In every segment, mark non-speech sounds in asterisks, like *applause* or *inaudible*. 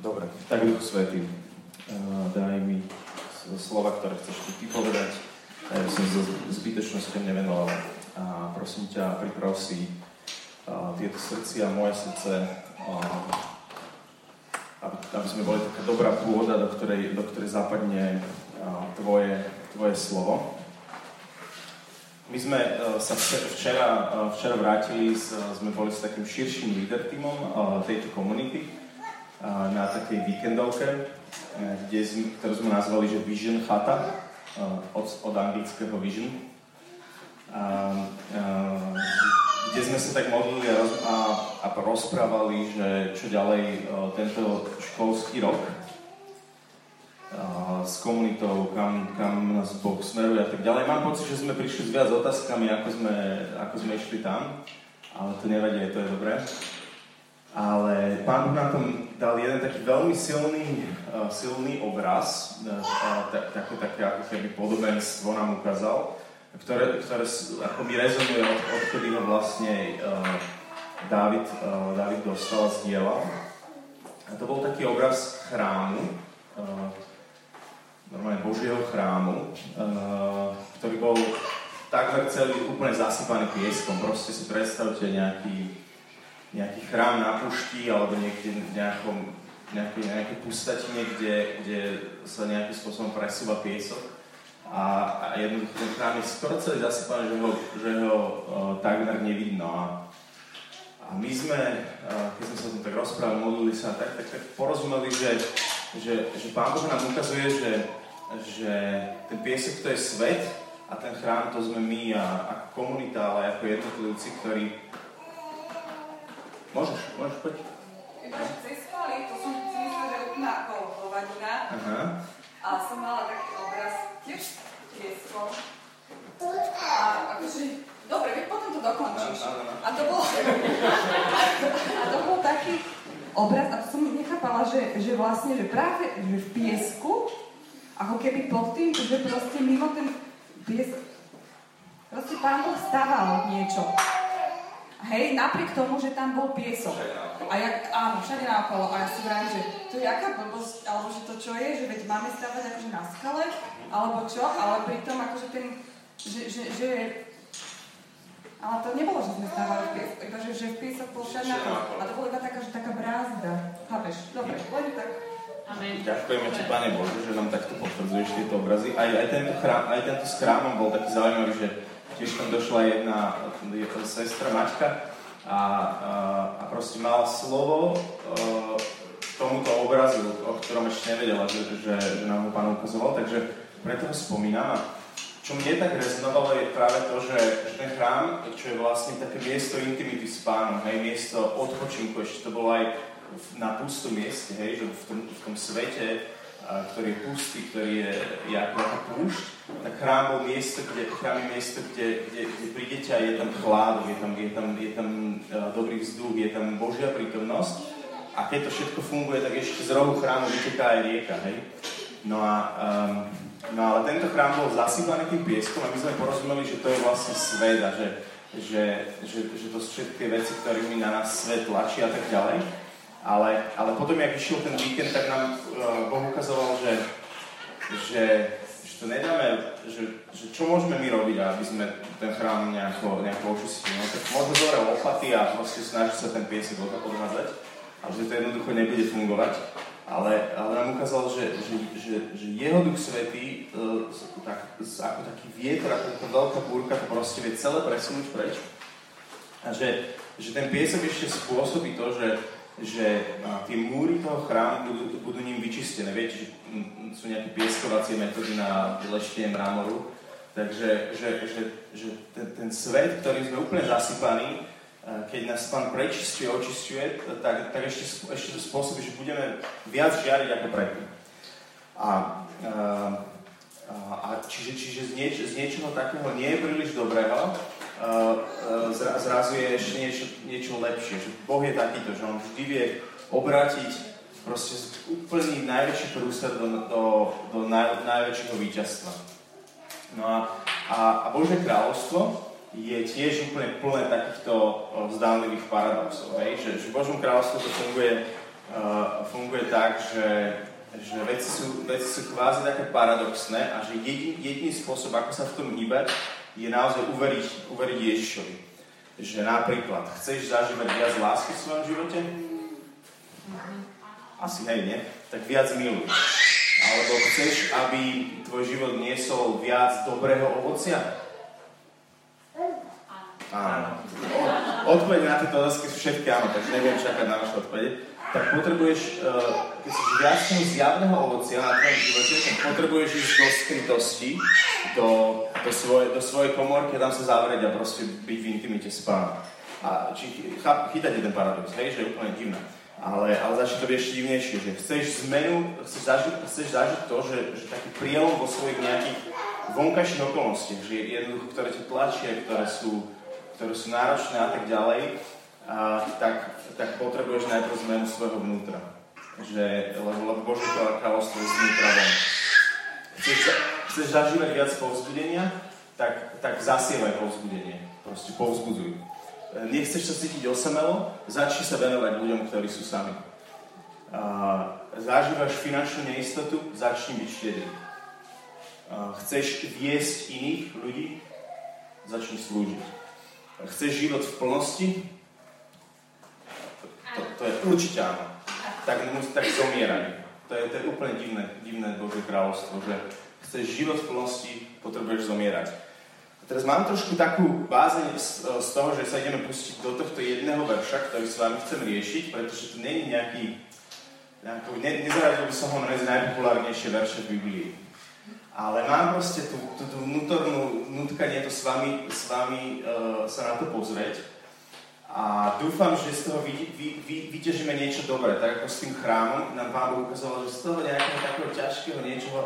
Dobre, tak Duchu Svetý, daj mi slova, ktoré chceš ty povedať. Ja som sa zbytečnosťou nevenoval. A prosím ťa, priprav si tieto srdcia, moje srdce, aby, aby sme boli taká dobrá pôda, do ktorej, do ktorej zapadne tvoje, tvoje slovo. My sme sa včera, včera vrátili, sme boli s takým širším líder týmom tejto komunity na takej víkendovke, e, kde ktorú sme nazvali, že Vision Chata, e, od, od anglického Vision. A, a, kde sme sa tak modlili a, a, a rozprávali, že čo ďalej e, tento školský rok s komunitou, kam, kam nás Boh smeruje a tak ďalej. Mám pocit, že sme prišli s viac otázkami, ako sme, ako sme išli tam, ale to nevadí, to je dobré. Ale pán Boh nám dal jeden taký veľmi silný, uh, silný obraz, uh, tak, také, také ako keby podobenstvo nám ukázal, ktoré, ktoré ako mi rezonuje od, odkedy ho vlastne uh, David, uh, David dostal z diela. A to bol taký obraz chrámu, uh, normálne Božieho chrámu, uh, ktorý bol takmer celý úplne zasypaný pieskom. Proste si predstavte nejaký nejaký chrám na pušti alebo niekde v nejakom, nejakej, nejakej pustatine, kde, kde sa nejakým spôsobom presúva piesok. A, a jednoducho ten chrám je skoro celý zasypaný, že ho, že ho uh, takmer nevidno. A, a my sme, uh, keď sme sa o tom tak rozprávali, modlili sa, tak, tak, tak porozumeli, že, že, že Pán Boh nám ukazuje, že, že ten piesok to je svet a ten chrám to sme my a, ako komunita, ale ako jednotlivci, ktorí Môžeš, môžeš, poď. Ibaže cez chvály, to som si myslela, že úplná ako hovadina. Aha. Ale som mala taký obraz, tiež tiesko. A akože, dobre, veď potom to dokončíš. A to bol, *laughs* a to bol taký obraz, a to som nechápala, že, že vlastne, že práve že v piesku, ako keby pod tým, že proste mimo ten piesok, proste pán Boh stával niečo. Hej, napriek tomu, že tam bol piesok. A ja, áno, všade naokolo. A ja si vrajím, že to je aká blbosť, alebo že to čo je, že veď máme stavať akože na skale, alebo čo, ale pritom akože ten, že, že, že ale to nebolo, že sme stávali v piesok, iba že, že v piesok bol všade naokolo. A to bola iba taká, že taká brázda. Chápeš? Dobre, poďme tak. Amen. Ďakujeme ti, Pane Bože, že nám takto potvrdzuješ tieto obrazy. Aj, aj, tento chrám, aj tento s chrámom bol taký zaujímavý, že tiež tam došla jedna, jedna sestra Maťka a, a, proste mala slovo uh, tomuto obrazu, o ktorom ešte nevedela, že, že, že nám ho pán ukazoval, takže preto ho spomínam. A čo mne tak rezonovalo je práve to, že, že ten chrám, čo je vlastne také miesto intimity s pánom, hej, miesto odpočinku, ešte to bolo aj na pustom mieste, hej, že v tom, v tom svete, ktorý je pustý, ktorý je, ako, púšť, tak chrám bol miesto, kde, chrám je miesto, kde, kde, kde prídete a je tam chládok, je tam, je tam, je tam uh, dobrý vzduch, je tam Božia prítomnosť. A keď to všetko funguje, tak ešte z rohu chrámu vyteká aj rieka, hej? No a, um, no ale tento chrám bol zasypaný tým pieskom a my sme porozumeli, že to je vlastne svet že, že, že, že to sú všetky veci, ktorými na nás svet tlačí a tak ďalej. Ale, ale potom, jak išiel ten víkend, tak nám uh, Boh ukazoval, že, že, že to nedáme, že, že čo môžeme my robiť, aby sme ten chrám nejako, nejako očistili. No, tak možno zobre lopaty a proste snažiť sa ten piesek odmazať, ale že to jednoducho nebude fungovať. Ale, ale nám ukázal, že, že, že, že jeho duch svetý uh, tak, ako taký vietor, ako taká veľká búrka to proste vie celé presunúť preč. A že, že ten piesok ešte spôsobí to, že, že tie múry toho chrámu budú, budú ním vyčistené. Viete, že sú nejaké pieskovacie metódy na vyleštenie mramoru. Takže že, že, že ten, ten svet, ktorý sme úplne zasypaní, keď nás Pán prečistuje, očistuje, tak, tak ešte, ešte spôsobí, že budeme viac žiariť ako predtým. A, a, a čiže, čiže z, nieč, z niečoho takého nie je príliš dobrého, zrazu je ešte niečo, niečo lepšie. Že boh je takýto, že on vždy vie obrátiť proste úplný najväčší prúster do, do, do naj, najväčšieho víťazstva. No a, a, a Božie kráľovstvo je tiež úplne plné takýchto vzdanlivých paradoxov. Hej? Že, že Božom kráľovstve to funguje uh, funguje tak, že, že veci, sú, veci sú kvázi také paradoxné a že jedin, jediný spôsob, ako sa v tom hýbať, je naozaj uveriť, uveriť Ježišovi. Že napríklad, chceš zažívať viac lásky v svojom živote? Asi hej, nie? Tak viac miluj. Alebo chceš, aby tvoj život niesol viac dobrého ovocia? Áno. Odpoveď na tieto otázky sú všetky áno, takže neviem čakať na vaše odpovede. Tak potrebuješ, eh, keď si viac zjavného ovocia na tvojom živote, tak potrebuješ ísť do skrytosti, do, do, svoje, do svojej komórky a tam sa zavrieť a proste byť v intimite s pánom. A či chytáte ten paradox, hej, že je úplne divné. Ale, ale začne to byť ešte divnejšie, že chceš zmenu, chceš zažiť, chceš zažiť to, že, že taký prielom vo svojich nejakých vonkajších okolnostiach, že jednoducho, ktoré ťa tlačia, ktoré sú, ktoré sú náročné a tak ďalej, a, tak, tak potrebuješ najprv zmenu svojho vnútra. Že, lebo, lebo Božie kráľovstvo je zvnútra von. Chceš, chceš zažívať viac povzbudenia, tak, tak zasievaj povzbudenie. Proste povzbuduj nechceš sa cítiť osamelo, začni sa venovať ľuďom, ktorí sú sami. Uh, zažívaš finančnú neistotu, začni byť štedrý. Chceš viesť iných ľudí, začni slúžiť. Chceš život v plnosti, to, to je určite áno. Tak, tak zomieraj. To je, to je úplne divné, divné Božie kráľovstvo, že chceš život v plnosti, potrebuješ zomierať. Teraz mám trošku takú bázeň z, z toho, že sa ideme pustiť do tohto jedného verša, ktorý s vami chcem riešiť, pretože to je nejaký, nejakú, ne, nezaradil by som ho medzi najpopulárnejšie verše v Biblii. Ale mám proste tú, tú, tú vnútornú nutkanie to s vami, s vami uh, sa na to pozrieť. A dúfam, že z toho vy, vy, vy, vyťažíme niečo dobré, tak ako s tým chrámom nám Pán Boh ukazoval, že z toho nejakého takého ťažkého niečoho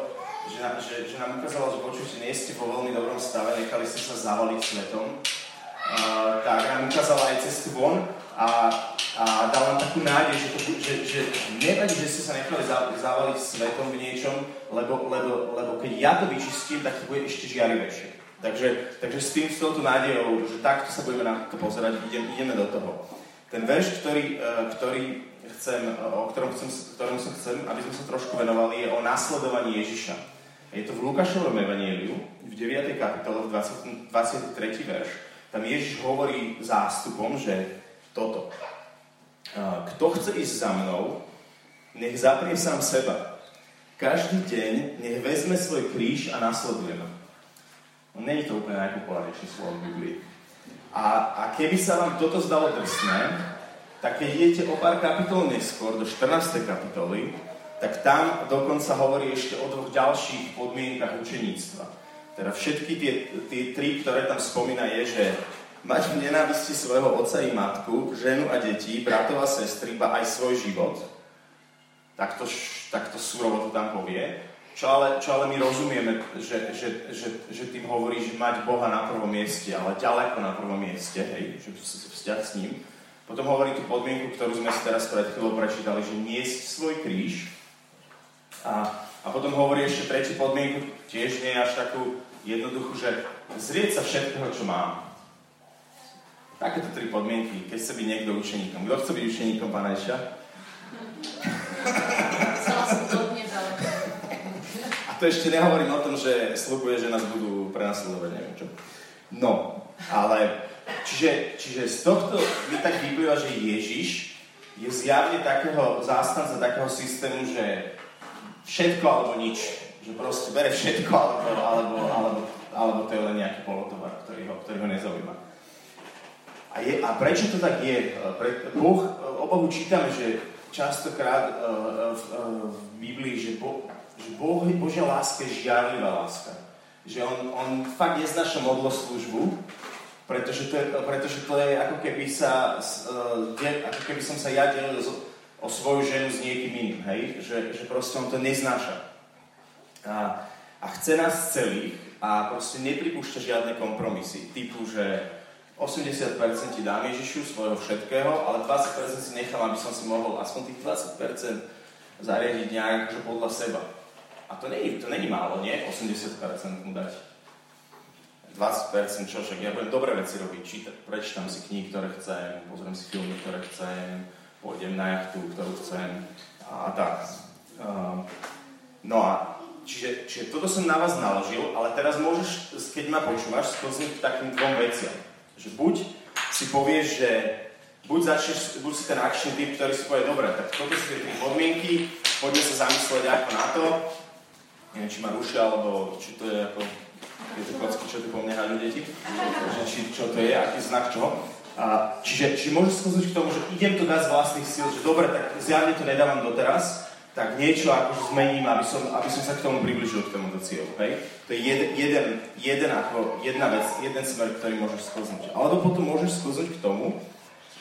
že, že, že nám ukázala, že počujete, nie ste vo veľmi dobrom stave, nechali ste sa zavaliť svetom, uh, tak nám ukázala aj cestu von a, a dala nám takú nádej, že, že, že nevadí, že ste sa nechali zavaliť svetom v niečom, lebo, lebo, lebo keď ja to vyčistím, tak to bude ešte žiarivejšie. Takže, takže s tým, s touto nádejou, že takto sa budeme na to pozerať, idem, ideme do toho. Ten verš, ktorý, uh, ktorý chcem, o ktorom, chcem, ktorom sa chcem, aby sme sa trošku venovali, je o následovaní Ježiša. Je to v Lukášovom evanieliu, v 9. kapitole, v 20, 23. verš. Tam Ježiš hovorí zástupom, že toto. Kto chce ísť za mnou, nech zaprie sám seba. Každý deň nech vezme svoj kríž a nasleduje ma. No, není to úplne najpopulárnejšie slovo v Biblii. A, a keby sa vám toto zdalo drsné, tak keď idete o pár kapitol neskôr, do 14. kapitoly, tak tam dokonca hovorí ešte o dvoch ďalších podmienkach učeníctva. Teda všetky tie, tie tri, ktoré tam spomína, je, že mať v nenávisti svojho otca i matku, ženu a deti, bratov a sestry, ba aj svoj život. Takto, takto surovo to tam povie. Čo ale, čo ale my rozumieme, že, že, že, že tým hovorí, že mať Boha na prvom mieste, ale ďaleko na prvom mieste, hej, že vzťah s ním. Potom hovorí tú podmienku, ktorú sme si teraz pred chvíľou prečítali, že niesť svoj kríž, a, a potom hovorí ešte tretí podmienku, tiež nie až takú jednoduchú, že zrieť sa všetkého, čo mám. Takéto tri podmienky, keď chce byť niekto učeníkom. Kto chce byť učeníkom, pána? To ešte nehovorím o tom, že slúbuje, že nás budú prenasledovať, neviem čo. No, ale čiže, čiže z tohto mi tak vyplýva, že Ježiš je zjavne takého zástanca takého systému, že všetko alebo nič. Že proste bere všetko alebo, alebo, alebo, alebo to je len nejaký polotovar, ktorý ho, ktorý ho nezaujíma. A, je, a prečo to tak je? Pre, boh, o Bohu čítame, že častokrát uh, v, uh, v Biblii, že, bo, že boh, Božia láska je žiarlivá láska. Že on, on fakt neznáša modloslužbu, pretože to, je, pretože to je ako keby sa, ako keby som sa ja delil o svoju ženu s niekým iným, hej? Že, že proste on to neznáša. A, a chce nás celých a proste nepripúšťa žiadne kompromisy. Typu, že 80% ti dám Ježišu svojho všetkého, ale 20% si nechám, aby som si mohol aspoň tých 20% zariadiť nejak že podľa seba. A to není, to není málo, nie? 80% mu dať. 20% čo však, ja budem dobré veci robiť, čítať, prečítam si knihy, ktoré chcem, pozriem si filmy, ktoré chcem, pôjdem na jachtu, ktorú chcem a, tak. Um, no a čiže, čiže toto som na vás naložil, ale teraz môžeš, keď ma počúvaš, sklzniť k takým dvom veciam. Že buď si povieš, že buď začneš, buď si ten akčný typ, ktorý si povie, dobre, tak toto sú tie podmienky, poďme sa zamyslieť ako na to, neviem, či ma rušia, alebo či to je ako tieto kocky, čo tu po mne háďu deti, že či, čo to je, aký znak čoho. A, čiže, čiže môžeš skúsiť k tomu, že idem to dať z vlastných síl, že dobre, tak zjavne to nedávam doteraz, tak niečo ako zmením, aby som, aby som sa k tomu približil, k tomuto cieľu. Hej? To je jed, jeden, jeden ako, jedna vec, jeden smer, ktorý môžeš skúsiť. Alebo potom môžeš skúsiť k tomu,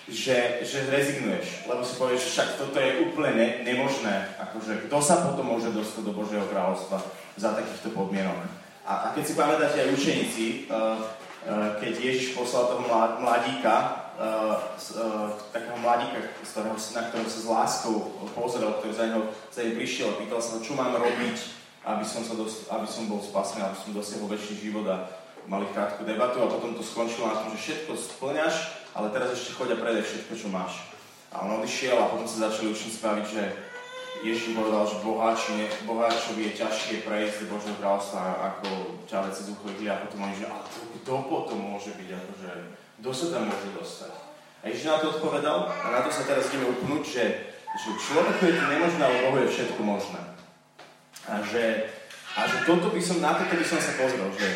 že, že rezignuješ, lebo si povieš, že však toto je úplne ne, nemožné, akože kto sa potom môže dostať do Božieho kráľovstva za takýchto podmienok. A, a keď si pamätáte aj učeníci, uh, uh, keď Ježiš poslal toho mladíka, uh, uh, takého mladíka, z ktorého, na ktorého sa s láskou pozrel, ktorý za neho, za neho prišiel a pýtal sa, čo mám robiť, aby som, sa dos- aby som bol spasený, aby som dosiahol väčší život a mali krátku debatu a potom to skončilo na tom, že všetko splňaš, ale teraz ešte choď a predaj všetko, čo máš. A on odišiel a potom sa začali učniť spraviť, že Ježiš povedal, že boháči, boháčovi je ťažšie prejsť do Božieho kráľstva ako ťavec z uchových a potom oni, že a to, kto potom môže byť, akože, kto sa tam môže dostať. A Ježiš na to odpovedal a na to sa teraz ideme upnúť, že, že človeku je to nemožné, ale Bohu je všetko možné. A že, a že toto by som, na toto by som sa pozrel, že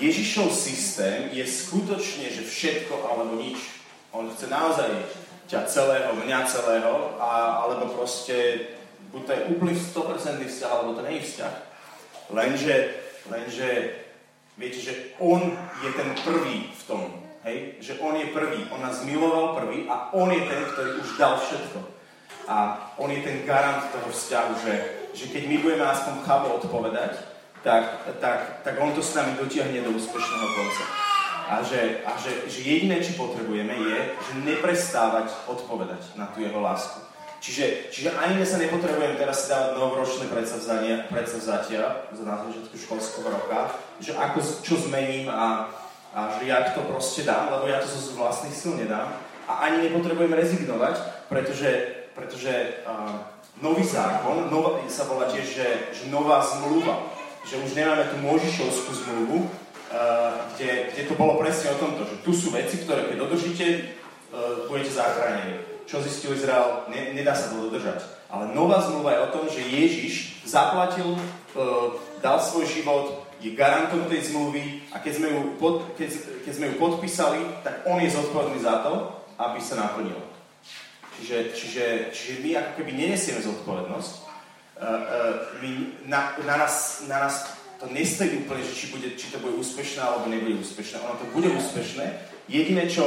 Ježišov systém je skutočne, že všetko alebo nič. On chce naozaj ťa celého, mňa celého, a, alebo proste, buď to je úplný 100% vzťah, alebo to je vzťah. Lenže, lenže, viete, že on je ten prvý v tom, hej? Že on je prvý, on nás miloval prvý a on je ten, ktorý už dal všetko. A on je ten garant toho vzťahu, že, že keď my budeme aspoň chavo odpovedať, tak, tak, tak on to s nami dotiahne do úspešného konca. A že, a že, že jediné, čo potrebujeme, je, že neprestávať odpovedať na tú jeho lásku. Čiže, čiže ani my sa nepotrebujem teraz si dávať novoročné predsavzatia, predsavzatia na začiatku školského roka, že ako, čo zmením a, a že ja to proste dám, lebo ja to zo vlastných síl nedám. A ani nepotrebujem rezignovať, pretože, pretože uh, nový zákon nová, sa volá tiež, že, že nová zmluva. Že už nemáme tú Možišovskú zmluvu, Uh, kde, kde to bolo presne o tomto, že tu sú veci, ktoré keď dodržíte, uh, budete zachránení. Čo zistil Izrael, ne, nedá sa to dodržať. Ale nová zmluva je o tom, že Ježiš zaplatil, uh, dal svoj život, je garantom tej zmluvy a keď sme, ju pod, keď, keď sme ju podpísali, tak on je zodpovedný za to, aby sa naplnil. Čiže, čiže, čiže my ako keby nenesieme zodpovednosť. Uh, uh, my, na, na, nás, na nás to nestojí úplne, že či, bude, či to bude úspešné alebo nebude úspešné. Ono to bude úspešné. Jediné, čo,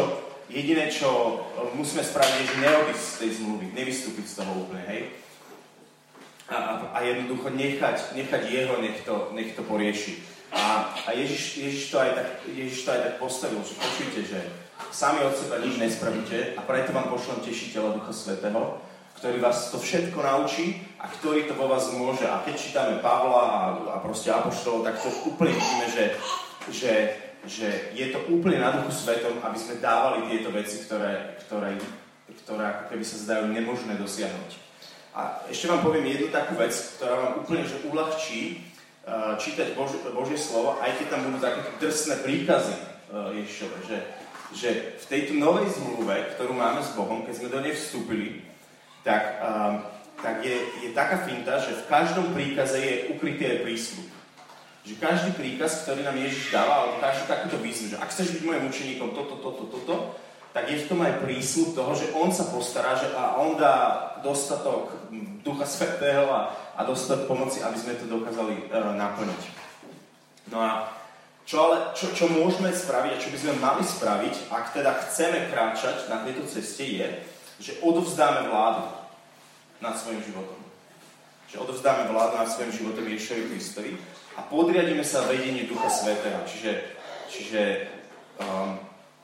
jediné, čo e, musíme spraviť, je, že neodísť z tej zmluvy, nevystúpiť z toho úplne, hej? A, a, a jednoducho nechať, nechať jeho, nech to, nech to porieši. A, a Ježiš, Ježiš, to aj tak, Ježiš to aj tak postavil, že počujte, že sami od seba nič nespravíte a preto vám pošlem tešiteľa Ducha Svetého, ktorý vás to všetko naučí a ktorý to vo vás môže. A keď čítame Pavla a, a proste Apoštolov, tak to úplne vidíme, že, že, že je to úplne na duchu svetom, aby sme dávali tieto veci, ktoré, ktoré, ktoré ako keby sa zdajú nemožné dosiahnuť. A ešte vám poviem jednu takú vec, ktorá vám úplne že uľahčí uh, čítať Bož, Božie slovo, aj keď tam budú takéto drsné príkazy uh, Ježišove, že, že v tejto novej zmluve, ktorú máme s Bohom, keď sme do nej vstúpili, tak, um, tak je, je taká finta, že v každom príkaze je ukrytý aj prísľub. Že každý príkaz, ktorý nám Ježiš dáva, alebo každý takúto výzvu, že ak chceš byť môjim učeníkom toto, toto, toto, tak je v tom aj prísľub toho, že on sa postará, že a on dá dostatok Ducha Svetého a, a dostatok pomoci, aby sme to dokázali uh, naplniť. No a čo, ale, čo, čo môžeme spraviť a čo by sme mali spraviť, ak teda chceme kráčať na tejto ceste, je, že odovzdáme vládu nad svojim životom. Že odovzdáme vládu nad svojim životom Ježišovi Kristovi a podriadíme sa vedeniu Ducha Svetého. Čiže, čiže um,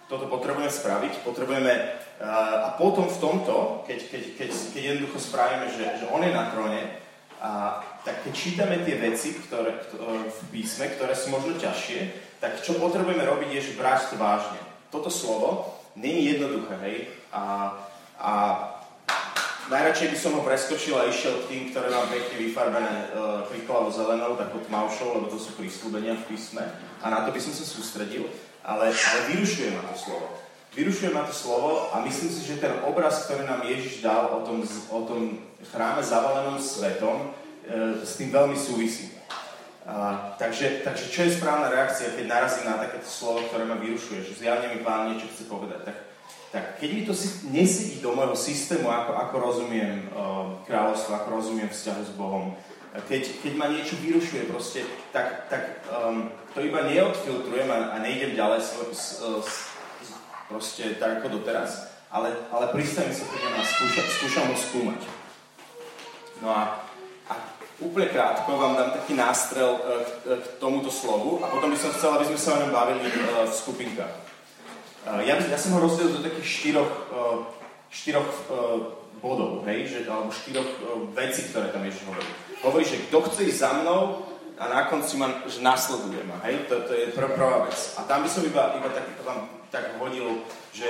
toto potrebujeme spraviť, potrebujeme uh, a potom v tomto, keď, keď, keď, keď jednoducho spravíme, že, že On je na tróne, a, tak keď čítame tie veci ktoré, ktoré, v písme, ktoré sú možno ťažšie, tak čo potrebujeme robiť je, že brať to vážne. Toto slovo je jednoduché, hej? A, a najradšej by som ho preskočil a išiel k tým, ktoré mám pekne vyfarbené uh, kriklavo zelenou, takou tmavšou, lebo to sú prísľubenia v písme. A na to by som sa sústredil. Ale, ale vyrušuje ma to slovo. Vyrušuje ma to slovo a myslím si, že ten obraz, ktorý nám Ježiš dal o tom, o tom chráme zavalenom svetom, uh, s tým veľmi súvisí. Uh, takže, takže čo je správna reakcia, keď narazím na takéto slovo, ktoré ma vyrušuje, že zjavne mi pán niečo chce povedať, tak tak keď mi to nesedí do môjho systému, ako, ako rozumiem uh, kráľovstvo, ako rozumiem vzťahu s Bohom, keď, keď ma niečo vyrušuje proste, tak, tak um, to iba neodfiltrujem a, a nejdem ďalej s, s, s, proste tak ako doteraz, ale, ale pristavím sa pri a skúša, skúšam ho skúmať. No a, a úplne krátko vám dám taký nástrel uh, k, k tomuto slovu a potom by som chcel, aby sme sa o ňom bavili v skupinkách. Eh, ja, ja som ho rozdelil do takých štyroch, eh, štyroch eh, bodov, hej, že, alebo štyroch vecí, ktoré tam ešte hovorí. Hovorí, že kto chce ísť za mnou a na konci ma, že nasleduje ma, hej, to, to je pr- prvá vec. A tam by som iba, iba tak, vám tak hodil, že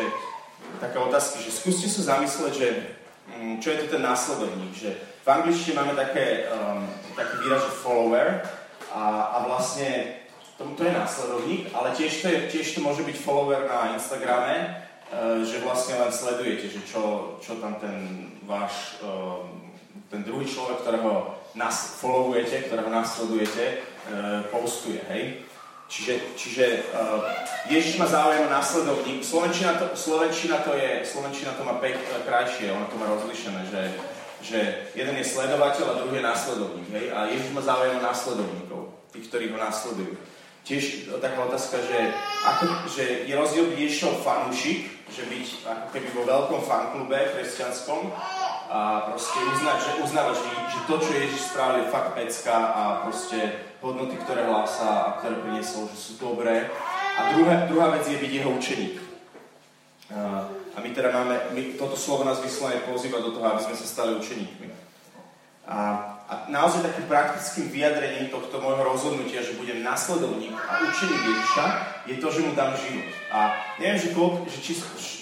taká otázka, že skúste sa zamysleť, že mm, čo je to ten následovník, že v angličtine máme také, um, taký výraz, že follower a, a vlastne to, je následovník, ale tiež to, je, tiež to môže byť follower na Instagrame, uh, že vlastne len sledujete, že čo, čo tam ten váš, uh, ten druhý človek, ktorého nás followujete, ktorého nasledujete, uh, postuje, hej. Čiže, čiže uh, Ježiš má záujem o následovník. Slovenčina to, Slovenčina to je, Slovenčina to má pek, krajšie, ono to má rozlišené, že, že jeden je sledovateľ a druhý je následovník, hej. A Ježiš má záujem o následovníkov, tých, ktorí ho následujú. Tiež taká otázka, že, ako, že je rozdiel byť Ježišov fanúšik, že byť ako keby vo veľkom fanklube kresťanskom a proste uznať, že uznávaš, že, že to, čo Ježiš spravil, je fakt pecka a proste hodnoty, ktoré hlása a ktoré priniesol, že sú dobré. A druhá, druhá vec je byť jeho učeník. A my teda máme, my, toto slovo nás vyslovene pozýva do toho, aby sme sa stali učeníkmi. A a naozaj takým praktickým vyjadrením tohto môjho rozhodnutia, že budem následovník a učeník Ježiša, je to, že mu dám život. A neviem, že, koľko, že či,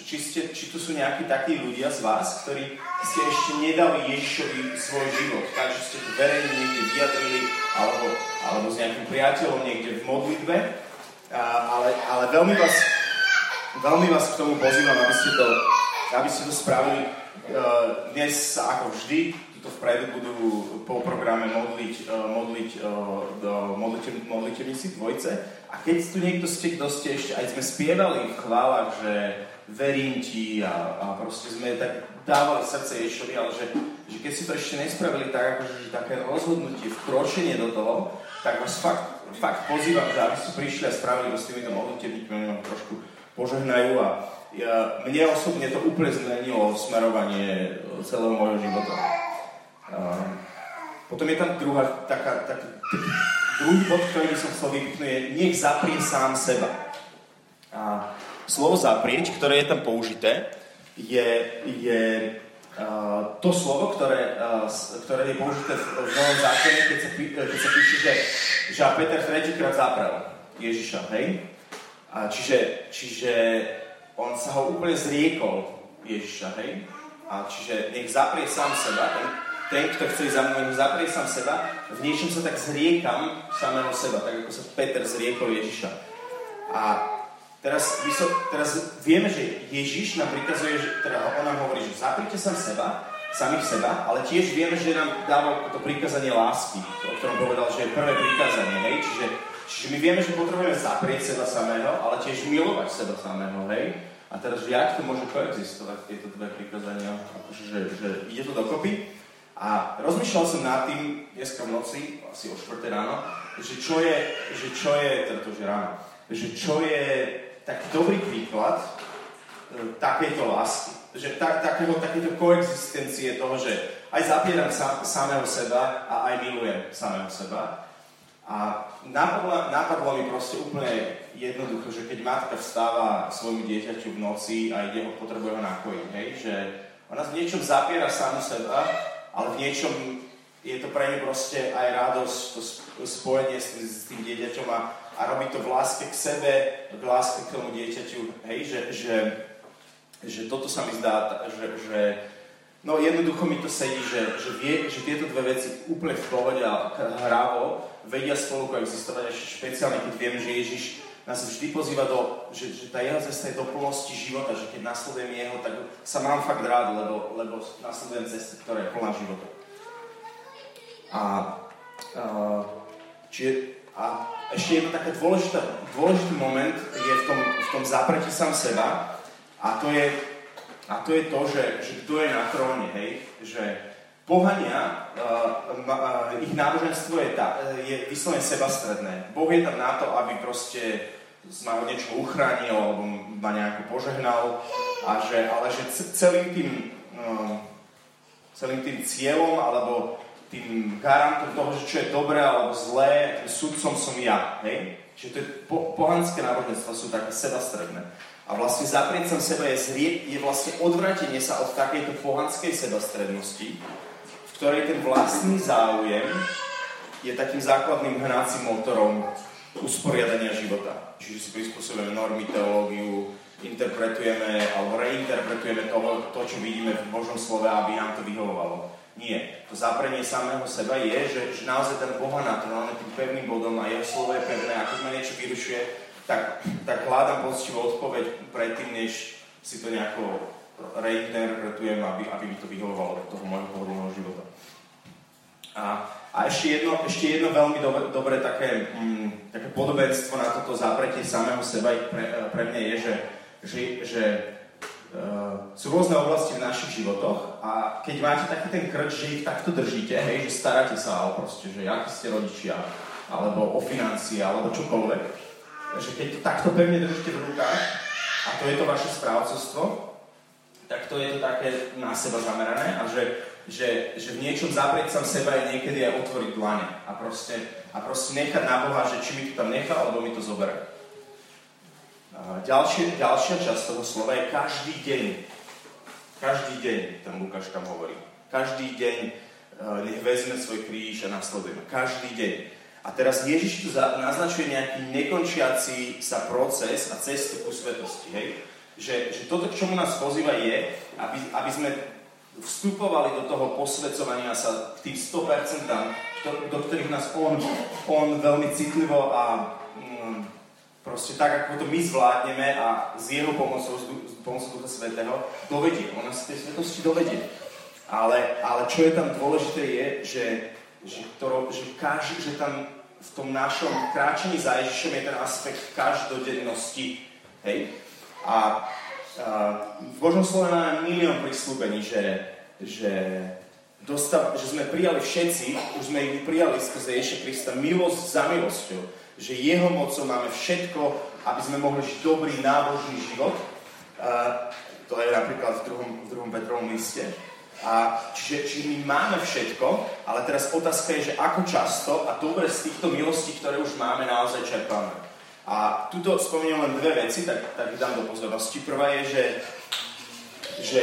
či, ste, či tu sú nejakí takí ľudia z vás, ktorí ste ešte nedali Ježišovi svoj život. Takže ste to verejne niekde vyjadrili, alebo, alebo s nejakým priateľom niekde v modlitbe. A, ale, ale veľmi vás, veľmi vás k tomu pozývam, aby ste to, aby ste to spravili. Uh, dnes ako vždy tuto vpredu budú po programe modliť, uh, modliť do modlite, modlitevníci dvojce. A keď tu niekto ste, kto ste ešte, aj sme spievali v chválach, že verím ti a, a proste sme tak dávali srdce Ješovi, ale že, že keď si to ešte nespravili tak, akože, že také rozhodnutie, vkročenie do toho, tak vás fakt, fakt pozývam, že aby ste prišli a spravili to s týmito modlitevníkmi, oni vám trošku požehnajú a ja, mne osobne to úplne zmenilo smerovanie celého môjho života. Potom je tam druhá, taká, taký, druhý bod, ktorý by som chcel vypichnúť, je nech zaprie sám seba. A slovo zaprieť, ktoré je tam použité, je, je uh, to slovo, ktoré, uh, ktoré je použité v, v Novom zákone, keď sa, keď sa píše, že, že Peter tretíkrát zaprel Ježiša, hej? A čiže, čiže on sa ho úplne zriekol Ježiša, hej? A čiže nech zaprie sám seba, ten, ten, kto chce za mnou, zaprie sám seba, v niečom sa tak zriekam samého seba, tak ako sa Peter zriekol Ježiša. A teraz, so, teraz vieme, že Ježiš nám prikazuje, že, teda on nám hovorí, že zaprite sám seba, samých seba, ale tiež vieme, že nám dáva to prikázanie lásky, o ktorom povedal, že je prvé prikázanie, hej? Čiže, čiže my vieme, že potrebujeme zaprieť seba samého, ale tiež milovať seba samého, hej? A teraz, jak to môže koexistovať, tieto dve prikázania, akože, že, že ide to dokopy? A rozmýšľal som nad tým dneska v noci, asi o 4 ráno, že čo je, že čo je, teda že ráno, že čo je taký dobrý príklad e, takejto lásky. Že ta, takého, takéto koexistencie toho, že aj zapieram sa, samého seba a aj milujem samého seba. A napadlo, napadlo mi proste úplne jednoducho, že keď matka vstáva svojmu dieťaťu v noci a ide ho, potrebuje ho nakojiť, hej, že ona v niečom zapiera samu seba ale v niečom je to pre ňu proste aj radosť, to spojenie s, s tým dieťaťom a, a robí to v láske k sebe, v láske k tomu dieťaťu, hej, že, že, že toto sa mi zdá, že, že, No jednoducho mi to sedí, že, že, vie, že tieto dve veci úplne v pohode a hrávo vedia spolu koexistovať ešte špeciálne, keď viem, že Ježiš nás vždy pozýva do, že, že tá jeho cesta je do plnosti života, že keď nasledujem jeho, tak sa mám fakt rád, lebo, lebo nasledujem cestu, ktorá je plná života. A, a, čiže, a ešte jedna taká dôležitá, dôležitý moment je v tom, v tom zapretí sám seba a to je a to je to, že, že kto je na tróne, hej? Že pohania, uh, uh, ich náboženstvo je, tá, je vyslovene sebastredné. Boh je tam na to, aby proste ma od niečo uchránil alebo ma nejako požehnal, a že, ale že celým tým, uh, celým tým cieľom alebo tým garantom toho, že čo je dobré alebo zlé, tým sudcom som ja. Hej? Čiže to je, po, pohanské náboženstva sú také sebastredné. A vlastne zaprieť sa seba je, zrie, je vlastne odvratenie sa od takejto pohanskej sebastrednosti, v ktorej ten vlastný záujem je takým základným hnacím motorom usporiadania života. Čiže si prispôsobujeme normy, teológiu, interpretujeme alebo reinterpretujeme to, to, čo vidíme v Božom slove, aby nám to vyhovovalo. Nie. To zaprenie samého seba je, že, že naozaj ten Boha na tróne tým pevným bodom a jeho slovo je pevné, ako ma niečo vyrušuje, tak, tak hľadám poctivú odpoveď predtým, než si to nejako reinterpretujem, aby, aby mi to vyhovovalo do toho môjho pohodlného života. A, a ešte, jedno, ešte jedno veľmi dobre, dobre také, mm, také podobenstvo na toto zapretie samého seba pre, pre mňa je, že, že, že uh, sú rôzne oblasti v našich životoch a keď máte taký ten krč, že ich takto držíte, hej, že staráte sa o proste, že akí ste rodičia, alebo o financie, alebo čokoľvek, že keď to takto pevne držíte v rukách, a to je to vaše správcovstvo, tak to je to také na seba zamerané a že, že, že v niečom zaprieť sám seba je niekedy aj otvoriť dlane a proste, a proste nechať na Boha, že či mi to tam nechá, alebo mi to zoberie. Ďalšie, ďalšia časť toho slova je každý deň. Každý deň, ten Lukáš tam hovorí. Každý deň e, nech vezme svoj kríž a nasledujeme. Každý deň. A teraz Ježiš tu naznačuje nejaký nekončiaci sa proces a cestu ku svetosti. Hej? Že, že toto, k čomu nás pozýva, je, aby, aby sme vstupovali do toho posvedcovania sa k tým 100%, do, do ktorých nás on, on veľmi citlivo a mm, proste tak, ako to my zvládneme a s jeho pomocou, s pomocou Ducha Svetého, dovedie. On nás tej svetosti dovedie. Ale, ale čo je tam dôležité je, že že, to, že, kaž, že tam v tom našom kráčení za Ježišom je ten aspekt každodennosti. Hej? A v Božom slove máme milión prislúbení, že, že, dostav, že sme prijali všetci, už sme ich prijali skrze Ježiša Krista milosť za milosťou, že Jeho mocou máme všetko, aby sme mohli žiť dobrý nábožný život. A, to je napríklad v druhom, v druhom Petrovom liste. A čiže, čiže my máme všetko, ale teraz otázka je, že ako často a dobre z týchto milostí, ktoré už máme, naozaj čerpáme. A tuto spomínam len dve veci, tak, tak dám do pozornosti. Prvá je, že, že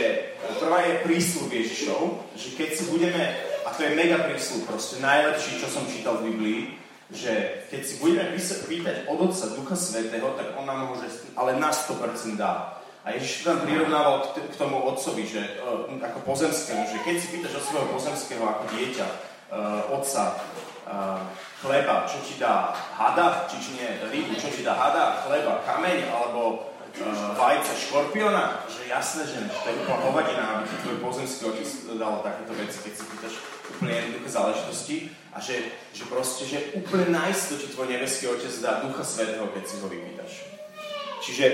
prvá je prísľub Ježišov, že keď si budeme, a to je mega prísľub, proste najlepší, čo som čítal v Biblii, že keď si budeme pýtať od Otca Ducha Svetého, tak On nám môže, ale na 100% dá. A Ježiš tam prirovnával k, tomu otcovi, že, uh, ako pozemskému, že keď si pýtaš od svojho pozemského ako dieťa, uh, otca, chleba, čo ti dá hada, či, či nie rybu, čo ti dá hada, chleba, kameň, alebo uh, vajce škorpiona, že jasné, že to je úplná hovadina, aby ti tvoj pozemský otec dal takéto veci, keď si pýtaš úplne jednoduché záležitosti a že, že proste, že úplne najsto ti tvoj nebeský otec dá Ducha Svetého, keď si ho vypýtaš. Čiže,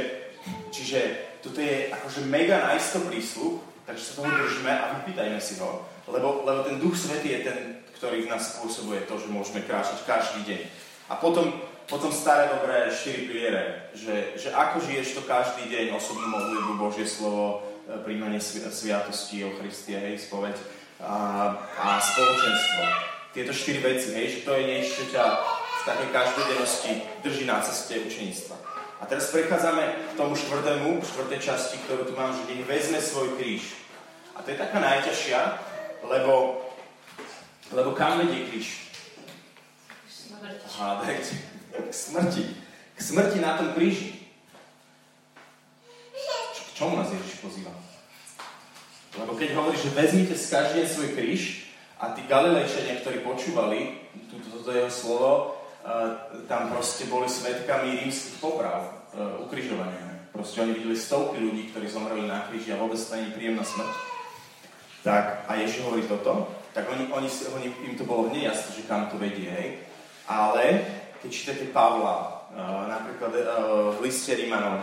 čiže toto je akože mega najsto prísľub, takže sa toho držíme a vypýtajme si ho, lebo, lebo ten Duch Svetý je ten, ktorý v nás spôsobuje to, že môžeme kráčať každý deň. A potom, potom staré dobré štyri piliere, že, že ako žiješ to každý deň, osobnú modlitbu, Božie slovo, e, príjmanie sviatosti, Eucharistie, hej, spoveď a, a spoločenstvo. Tieto štyri veci, hej, že to je niečo, čo ťa v takej každodennosti drží na ceste učeníctva. A teraz prechádzame k tomu štvrtému, štvrtej časti, ktorú tu mám, že nech vezme svoj kríž. A to je taká najťažšia, lebo, lebo kam vedie kríž? Aha, dajte. K smrti. K smrti na tom kríži. K čomu nás Ježiš pozýva? Lebo keď hovorí, že vezmite z každý svoj kríž a tí galilejčania, ktorí počúvali toto jeho slovo, tam proste boli svetkami rímskych poprav, ukrižovania. Proste oni videli stovky ľudí, ktorí zomreli na kríži a vôbec to nie je príjemná smrť. Tak, a Ježiš hovorí toto, tak oni, oni, oni, im to bolo nejasné, že kam to vedie, hej. Ale keď čítate Pavla, uh, napríklad uh, v liste Rímanom,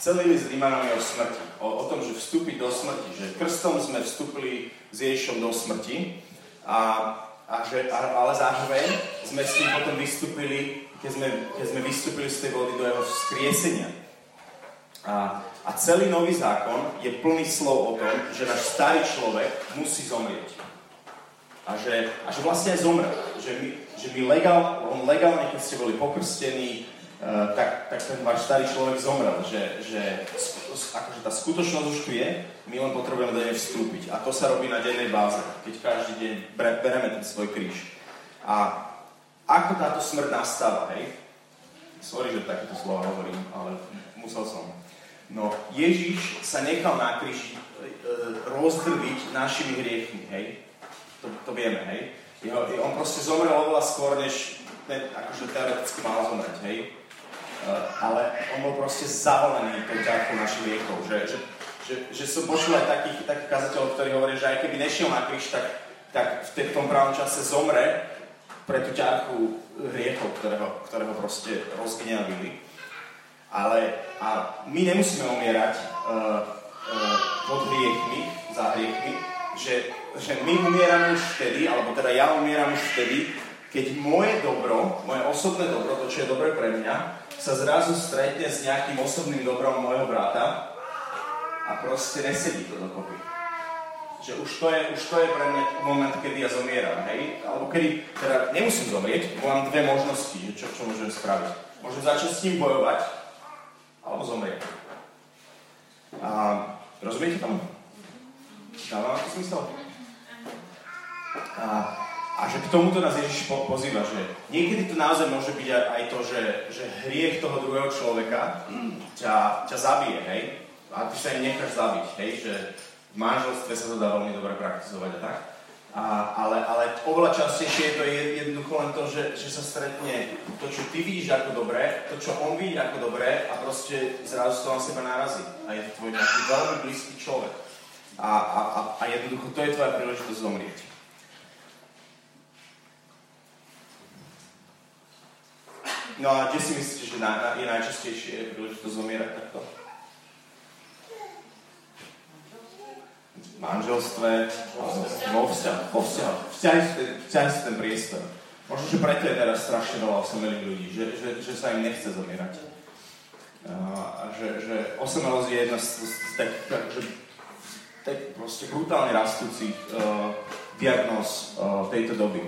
celý list Rímanom je o smrti, o, o tom, že vstúpiť do smrti, že krstom sme vstúpili s Ježišom do smrti, a, a že, a, ale zároveň sme s ním potom vystúpili, keď sme, keď sme vystúpili z tej vody do jeho vzkriesenia. A, a celý nový zákon je plný slov o tom, že náš starý človek musí zomrieť. A že, a že vlastne aj zomrel. Že my, že my legál, on legálne, keď ste boli pokrstení, uh, tak, tak ten váš starý človek zomrel. Že, že akože tá skutočnosť už tu je, my len potrebujeme do nej vstúpiť. A to sa robí na dennej báze, keď každý deň bereme ten svoj kríž. A ako táto smrť nastáva, hej? Sorry, že takéto slova hovorím, ale musel som. No, Ježiš sa nechal na kríži e, rozdrviť našimi hriechmi, hej? To, to vieme, hej? Jeho, on proste zomrel oveľa skôr, než ne, akože teoreticky mal zomrieť, hej? Uh, ale on bol proste zavolený tou ťarkou našich hriechov, že, že, že, že som počul aj takých, takých kazateľov, ktorí hovoria, že aj keby nešiel na kríž, tak, tak v, tom pravom čase zomre pre tú ťarku hriechov, ktorého, ktorého proste rozgňavili. Ale a my nemusíme umierať uh, uh, pod hriechmi, za hriechmi, že, že my umierame už vtedy, alebo teda ja umieram už vtedy, keď moje dobro, moje osobné dobro, to, čo je dobre pre mňa, sa zrazu stretne s nejakým osobným dobrom môjho brata a proste nesedí to dokopy. Že už to je, už to je pre mňa moment, kedy ja zomieram, hej? Alebo kedy, teda nemusím zomrieť, mám dve možnosti, čo, čo môžem spraviť. Môžem začať s ním bojovať, alebo zomrieť. A rozumiete tomu? Dáva to smysl? A, a že k tomuto nás Ježiš po, pozýva, že niekedy to naozaj môže byť aj to, že, že hriech toho druhého človeka ťa, ťa zabije, hej? A ty sa im necháš zabiť, hej? Že v manželstve sa to dá veľmi dobre praktizovať a tak. A, ale, ale oveľa častejšie je to jednoducho len to, že, že sa stretne to, čo ty vidíš ako dobré, to, čo on vidí ako dobré a proste zrazu to na seba narazí. A je to tvoj nejaký veľmi blízky človek. A, a, a, a jednoducho to je tvoja príležitosť zomrieť. No a kde si myslíte, že na, na, je najčastejšie príležitosť zomierať takto? Manželstve, vo vzťahu, vo vzťahu. Vzťahy vzťahy sú ten priestor. Možno, že preto je teraz strašne veľa osamelých ľudí, že, že, že sa im nechce zomierať. A že, že osamelosť je jedna z, z, z tak, že, tak proste brutálne rastúcich uh, diagnóz uh, tejto doby.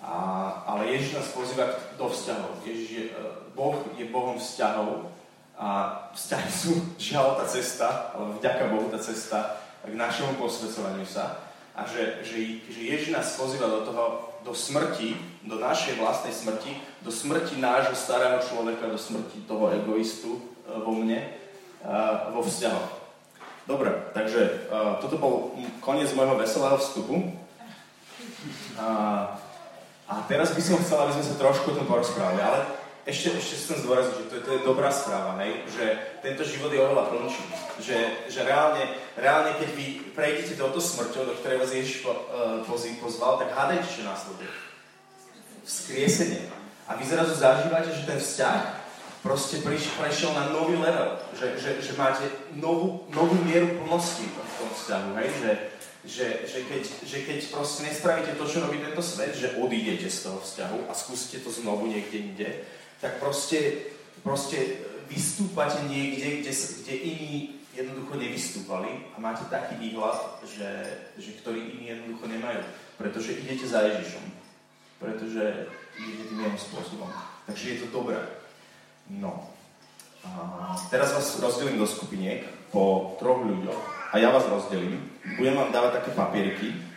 A, ale Ježiš nás pozýva do vzťahov. Ježiš je, uh, boh je Bohom vzťahov a vzťahy sú žiaľ tá cesta, ale vďaka Bohu tá cesta k našemu posvedcovaniu sa a že, že, že Ježiš nás pozýva do toho, do smrti, do našej vlastnej smrti, do smrti nášho starého človeka, do smrti toho egoistu e, vo mne, e, vo vzťahoch. Dobre, takže uh, toto bol koniec môjho veselého vstupu. A, a teraz by som chcel, aby sme sa trošku o tom porozprávali, ale ešte, ešte chcem zdôrazniť, že to je, to je dobrá správa, hej? že tento život je oveľa plnší. Že, že reálne, reálne, keď vy prejdete touto smrťou, do ktorej vás Ježiš po, uh, pozval, tak hádajte, čo následuje. Vzkriesenie. A vy zrazu zažívate, že ten vzťah proste priš, prešiel na nový level. Že, že, že máte novú, novú mieru plnosti v tom vzťahu. Hej? Že, že, že, keď, že keď proste nespravíte to, čo robí tento svet, že odídete z toho vzťahu a skúsite to znovu niekde inde, tak proste, proste vystúpate niekde, kde, kde iní jednoducho nevystúpali a máte taký výhľad, že, že ktorý iní jednoducho nemajú. Pretože idete za Ježišom. Pretože idete tým jeho spôsobom. Takže je to dobré. No. A teraz vás rozdelím do skupiniek po troch ľuďoch a ja vás rozdelím. Budem vám dávať také papieriky